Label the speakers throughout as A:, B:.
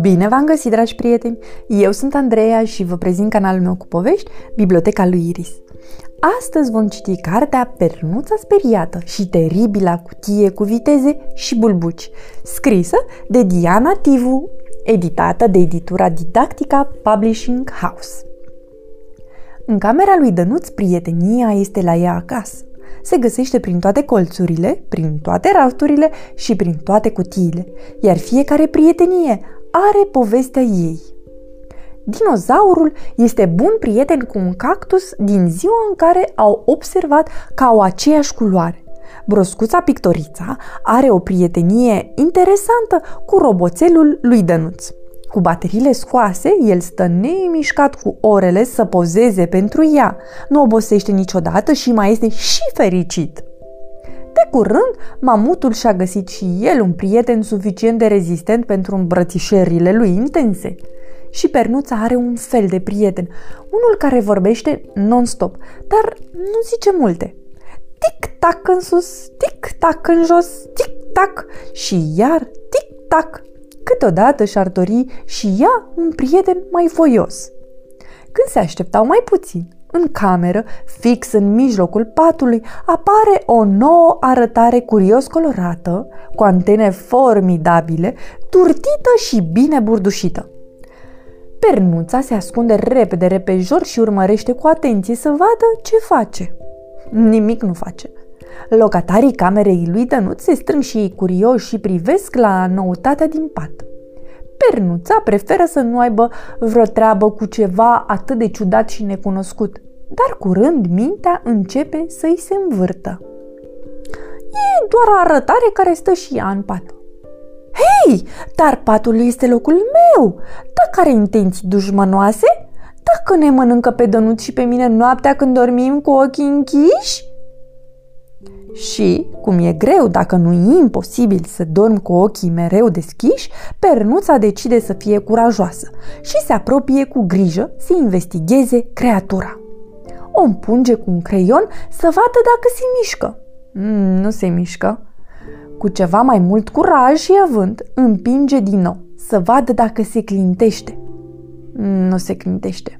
A: Bine v-am găsit, dragi prieteni! Eu sunt Andreea și vă prezint canalul meu cu povești, Biblioteca lui Iris. Astăzi vom citi cartea Pernuța speriată și teribila cutie cu viteze și bulbuci, scrisă de Diana Tivu, editată de editura Didactica Publishing House. În camera lui Dănuț, prietenia este la ea acasă. Se găsește prin toate colțurile, prin toate rafturile și prin toate cutiile, iar fiecare prietenie are povestea ei. Dinozaurul este bun prieten cu un cactus din ziua în care au observat că au aceeași culoare. Broscuța Pictorița are o prietenie interesantă cu roboțelul lui Dănuț. Cu bateriile scoase, el stă neimișcat cu orele să pozeze pentru ea. Nu obosește niciodată și mai este și fericit. De curând, mamutul și-a găsit și el un prieten suficient de rezistent pentru îmbrățișările lui intense. Și Pernuța are un fel de prieten, unul care vorbește non-stop, dar nu zice multe. Tic-tac în sus, tic-tac în jos, tic-tac și iar tic-tac. Câteodată și-ar dori și ea un prieten mai voios. Când se așteptau mai puțin, în cameră, fix în mijlocul patului, apare o nouă arătare curios colorată, cu antene formidabile, turtită și bine burdușită. Pernuța se ascunde repede repejor și urmărește cu atenție să vadă ce face. Nimic nu face. Locatarii camerei lui Dănuț se strâng și ei curioși și privesc la noutatea din pat. Pernuța preferă să nu aibă vreo treabă cu ceva atât de ciudat și necunoscut, dar curând mintea începe să-i se învârtă. E doar o arătare care stă și ea în pat. Hei, dar patul este locul meu! Dacă are intenții dușmănoase? Dacă ne mănâncă pe Dănuț și pe mine noaptea când dormim cu ochii închiși? Și, cum e greu, dacă nu e imposibil să dorm cu ochii mereu deschiși, Pernuța decide să fie curajoasă și se apropie cu grijă să investigheze creatura. O împunge cu un creion să vadă dacă se mișcă. Mm, nu se mișcă. Cu ceva mai mult curaj și avânt, împinge din nou să vadă dacă se clintește. Mm, nu se clintește.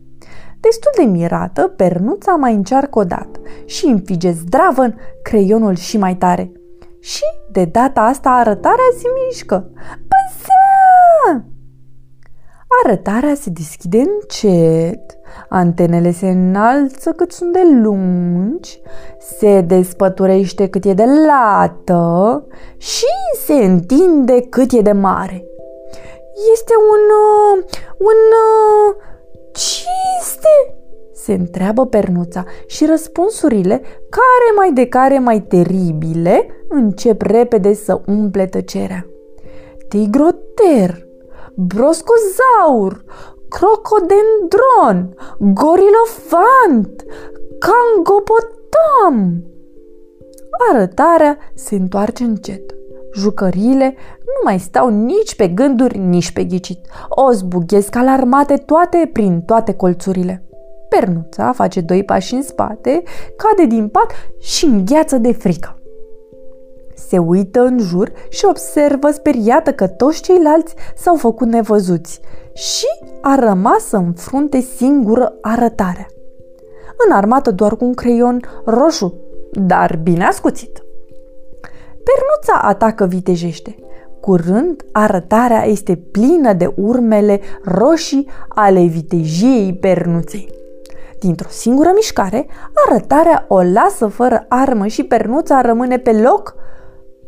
A: Destul de mirată, pernuța mai încearcă o dată și înfige zdravăn creionul și mai tare. Și de data asta arătarea se mișcă. Păsea! Arătarea se deschide încet, antenele se înalță cât sunt de lungi, se despăturește cât e de lată și se întinde cât e de mare. Este un... Uh, un... Uh, ce este? Se întreabă pernuța și răspunsurile, care mai de care mai teribile, încep repede să umple tăcerea. Tigroter, broscozaur, crocodendron, gorilofant, cangopotam. Arătarea se întoarce încet. Jucăriile nu mai stau nici pe gânduri, nici pe ghicit. O zbughesc alarmate toate prin toate colțurile. Pernuța face doi pași în spate, cade din pat și îngheață de frică. Se uită în jur și observă speriată că toți ceilalți s-au făcut nevăzuți și a rămas să înfrunte singură arătarea. Înarmată doar cu un creion roșu, dar bine ascuțit. Pernuța atacă vitejește. Curând, arătarea este plină de urmele roșii ale vitejiei pernuței. Dintr-o singură mișcare, arătarea o lasă fără armă și pernuța rămâne pe loc,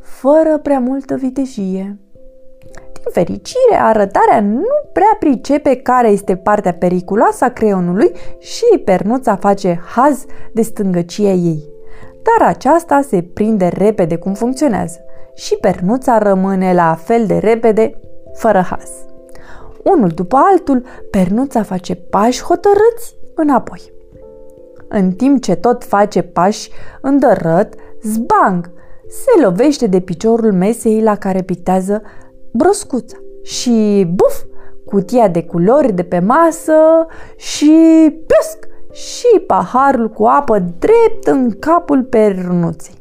A: fără prea multă vitejie. Din fericire, arătarea nu prea pricepe care este partea periculoasă a creionului și pernuța face haz de stângăcia ei dar aceasta se prinde repede cum funcționează și pernuța rămâne la fel de repede, fără has. Unul după altul, pernuța face pași hotărâți înapoi. În timp ce tot face pași îndărăt, zbang, se lovește de piciorul mesei la care pictează broscuța și buf, cutia de culori de pe masă și pesc, și paharul cu apă drept în capul pernuței.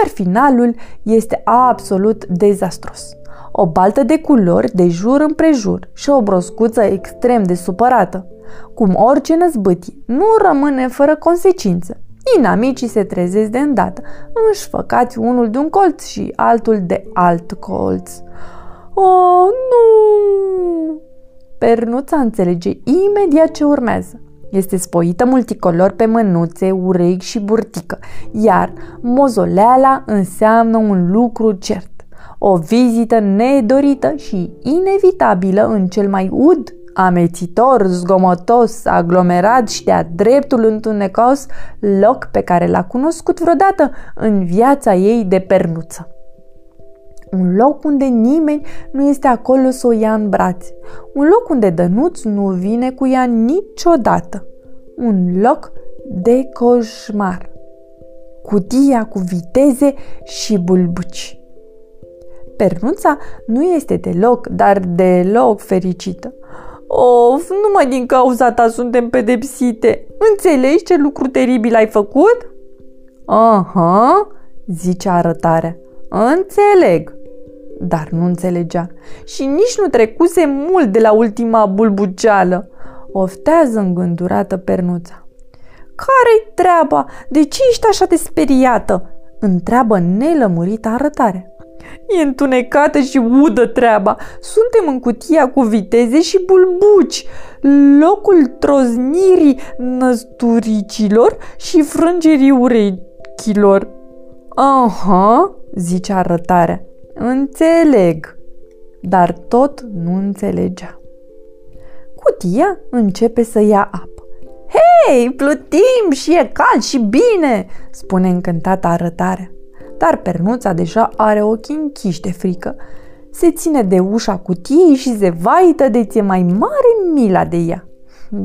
A: iar finalul este absolut dezastros. O baltă de culori de jur împrejur și o broscuță extrem de supărată. Cum orice năzbâtie, nu rămâne fără consecință. Inamicii se trezesc de îndată, înșfăcați unul de un colț și altul de alt colț. Oh, nu! Pernuța înțelege imediat ce urmează. Este spoită multicolor pe mânuțe, urechi și burtică, iar mozoleala înseamnă un lucru cert. O vizită nedorită și inevitabilă în cel mai ud, amețitor, zgomotos, aglomerat și de-a dreptul întunecos loc pe care l-a cunoscut vreodată în viața ei de pernuță. Un loc unde nimeni nu este acolo să o ia în brațe. Un loc unde Dănuț nu vine cu ea niciodată. Un loc de coșmar. Cutia cu viteze și bulbuci. Pernuța nu este deloc, dar deloc fericită. Of, numai din cauza ta suntem pedepsite. Înțelegi ce lucru teribil ai făcut? Aha, zice arătarea. Înțeleg dar nu înțelegea. Și nici nu trecuse mult de la ultima bulbuceală. Oftează îngândurată pernuța. Care-i treaba? De ce ești așa de speriată?" întreabă nelămurită arătare. E întunecată și udă treaba. Suntem în cutia cu viteze și bulbuci, locul troznirii năsturicilor și frângerii urechilor. Aha, zice arătarea. Înțeleg, dar tot nu înțelegea. Cutia începe să ia apă. Hei, plutim și e cald și bine, spune încântată arătarea. Dar pernuța deja are ochii închiși de frică. Se ține de ușa cutiei și se vaită de ți mai mare mila de ea.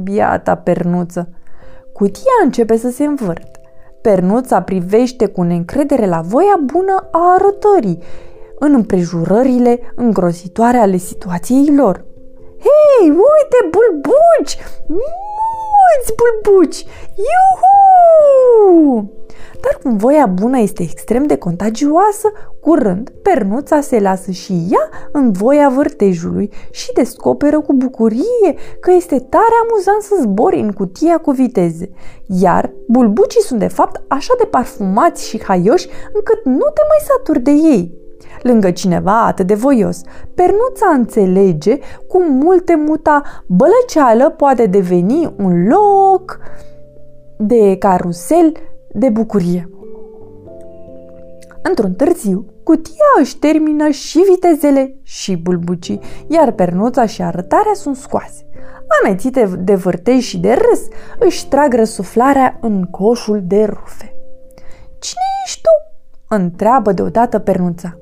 A: Biata pernuță! Cutia începe să se învârte. Pernuța privește cu neîncredere la voia bună a arătării în împrejurările îngrozitoare ale situației lor. Hei, uite, bulbuci! Mulți bulbuci! Iuhu! Dar cum voia bună este extrem de contagioasă, curând, pernuța se lasă și ea în voia vârtejului și descoperă cu bucurie că este tare amuzant să zbori în cutia cu viteze. Iar bulbucii sunt de fapt așa de parfumați și haioși încât nu te mai saturi de ei lângă cineva atât de voios. Pernuța înțelege cum multe muta bălăceală poate deveni un loc de carusel de bucurie. Într-un târziu, cutia își termină și vitezele și bulbucii, iar pernuța și arătarea sunt scoase. Amețite de vârtej și de râs, își trag răsuflarea în coșul de rufe. Cine ești tu?" întreabă deodată pernuța.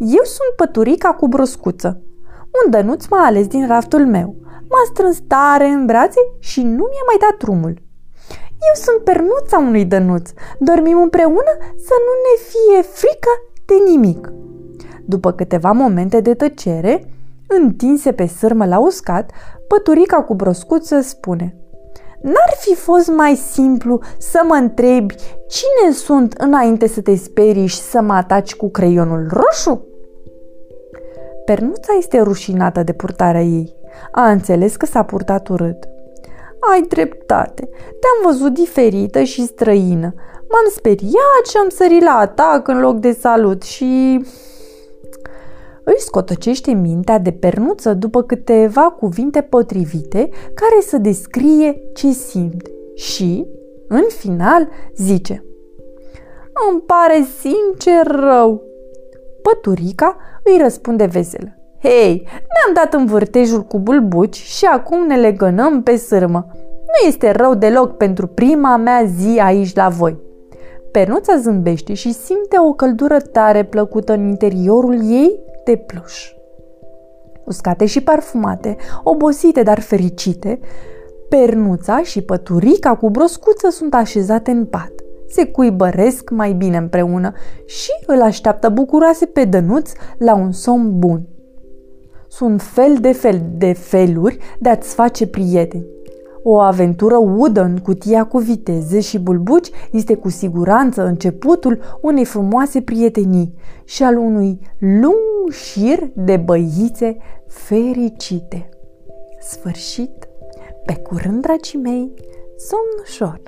A: Eu sunt păturica cu broscuță. Un dănuț m-a ales din raftul meu. M-a strâns tare în brațe și nu mi-a mai dat drumul. Eu sunt pernuța unui dănuț. Dormim împreună să nu ne fie frică de nimic. După câteva momente de tăcere, întinse pe sârmă la uscat, păturica cu broscuță spune N-ar fi fost mai simplu să mă întrebi cine sunt înainte să te sperii și să mă ataci cu creionul roșu? Pernuța este rușinată de purtarea ei. A înțeles că s-a purtat urât. Ai dreptate. Te-am văzut diferită și străină. M-am speriat și am sărit la atac în loc de salut și... Își scotăcește mintea de pernuță după câteva cuvinte potrivite care să descrie ce simte și, în final, zice Îmi pare sincer rău. Păturica îi răspunde veselă. Hei, ne-am dat în vârtejul cu bulbuci și acum ne legănăm pe sârmă. Nu este rău deloc pentru prima mea zi aici la voi. Pernuța zâmbește și simte o căldură tare plăcută în interiorul ei de pluș. Uscate și parfumate, obosite dar fericite, pernuța și păturica cu broscuță sunt așezate în pat se cuibăresc mai bine împreună și îl așteaptă bucuroase pe dănuț la un somn bun. Sunt fel de fel de feluri de a-ți face prieteni. O aventură udă în cutia cu viteze și bulbuci este cu siguranță începutul unei frumoase prietenii și al unui lung șir de băițe fericite. Sfârșit! Pe curând, dragii mei, somn ușor!